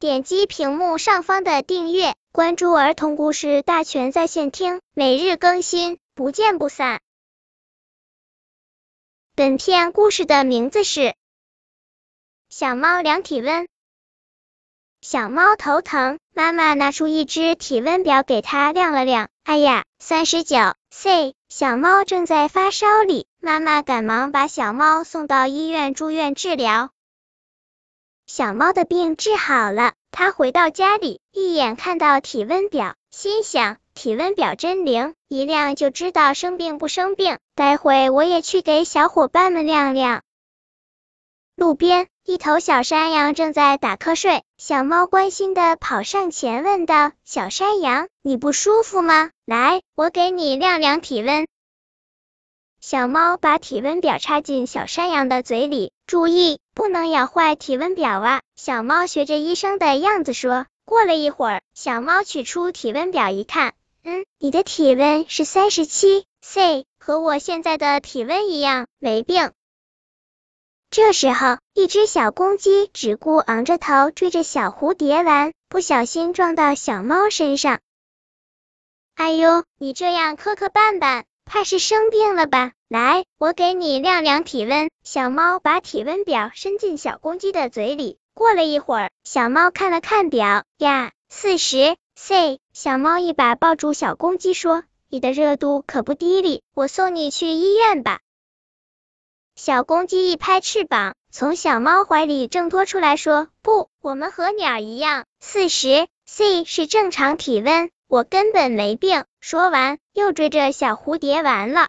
点击屏幕上方的订阅，关注儿童故事大全在线听，每日更新，不见不散。本片故事的名字是《小猫量体温》。小猫头疼，妈妈拿出一只体温表给它量了量，哎呀，三十九 C，小猫正在发烧里。妈妈赶忙把小猫送到医院住院治疗。小猫的病治好了，它回到家里，一眼看到体温表，心想体温表真灵，一亮就知道生病不生病。待会我也去给小伙伴们亮亮。路边。一头小山羊正在打瞌睡，小猫关心的跑上前问道：“小山羊，你不舒服吗？来，我给你量量体温。”小猫把体温表插进小山羊的嘴里，注意不能咬坏体温表啊！小猫学着医生的样子说。过了一会儿，小猫取出体温表一看，嗯，你的体温是三十七 C，和我现在的体温一样，没病。这时候，一只小公鸡只顾昂着头追着小蝴蝶玩，不小心撞到小猫身上。哎呦，你这样磕磕绊绊，怕是生病了吧？来，我给你量量体温。小猫把体温表伸进小公鸡的嘴里。过了一会儿，小猫看了看表，呀，四十 C。小猫一把抱住小公鸡，说：“你的热度可不低哩，我送你去医院吧。”小公鸡一拍翅膀，从小猫怀里挣脱出来，说：“不，我们和鸟一样，四十 C 是正常体温，我根本没病。”说完，又追着小蝴蝶玩了。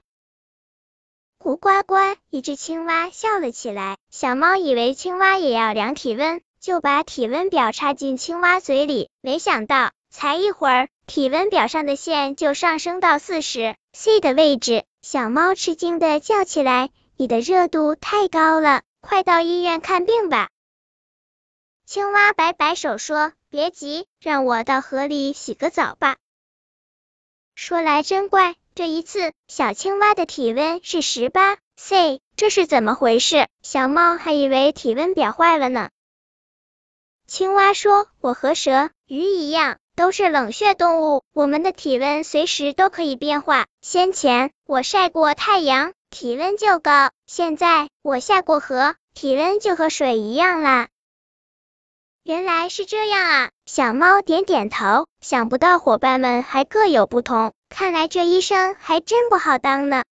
胡呱呱，一只青蛙笑了起来。小猫以为青蛙也要量体温，就把体温表插进青蛙嘴里，没想到才一会儿，体温表上的线就上升到四十 C 的位置。小猫吃惊的叫起来。你的热度太高了，快到医院看病吧。青蛙摆摆手说：“别急，让我到河里洗个澡吧。”说来真怪，这一次小青蛙的体温是十八 C，这是怎么回事？小猫还以为体温表坏了呢。青蛙说：“我和蛇、鱼一样，都是冷血动物，我们的体温随时都可以变化。先前我晒过太阳。”体温就高，现在我下过河，体温就和水一样啦。原来是这样啊！小猫点点头，想不到伙伴们还各有不同，看来这医生还真不好当呢。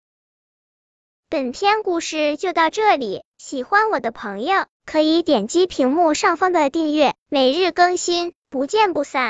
本篇故事就到这里，喜欢我的朋友可以点击屏幕上方的订阅，每日更新，不见不散。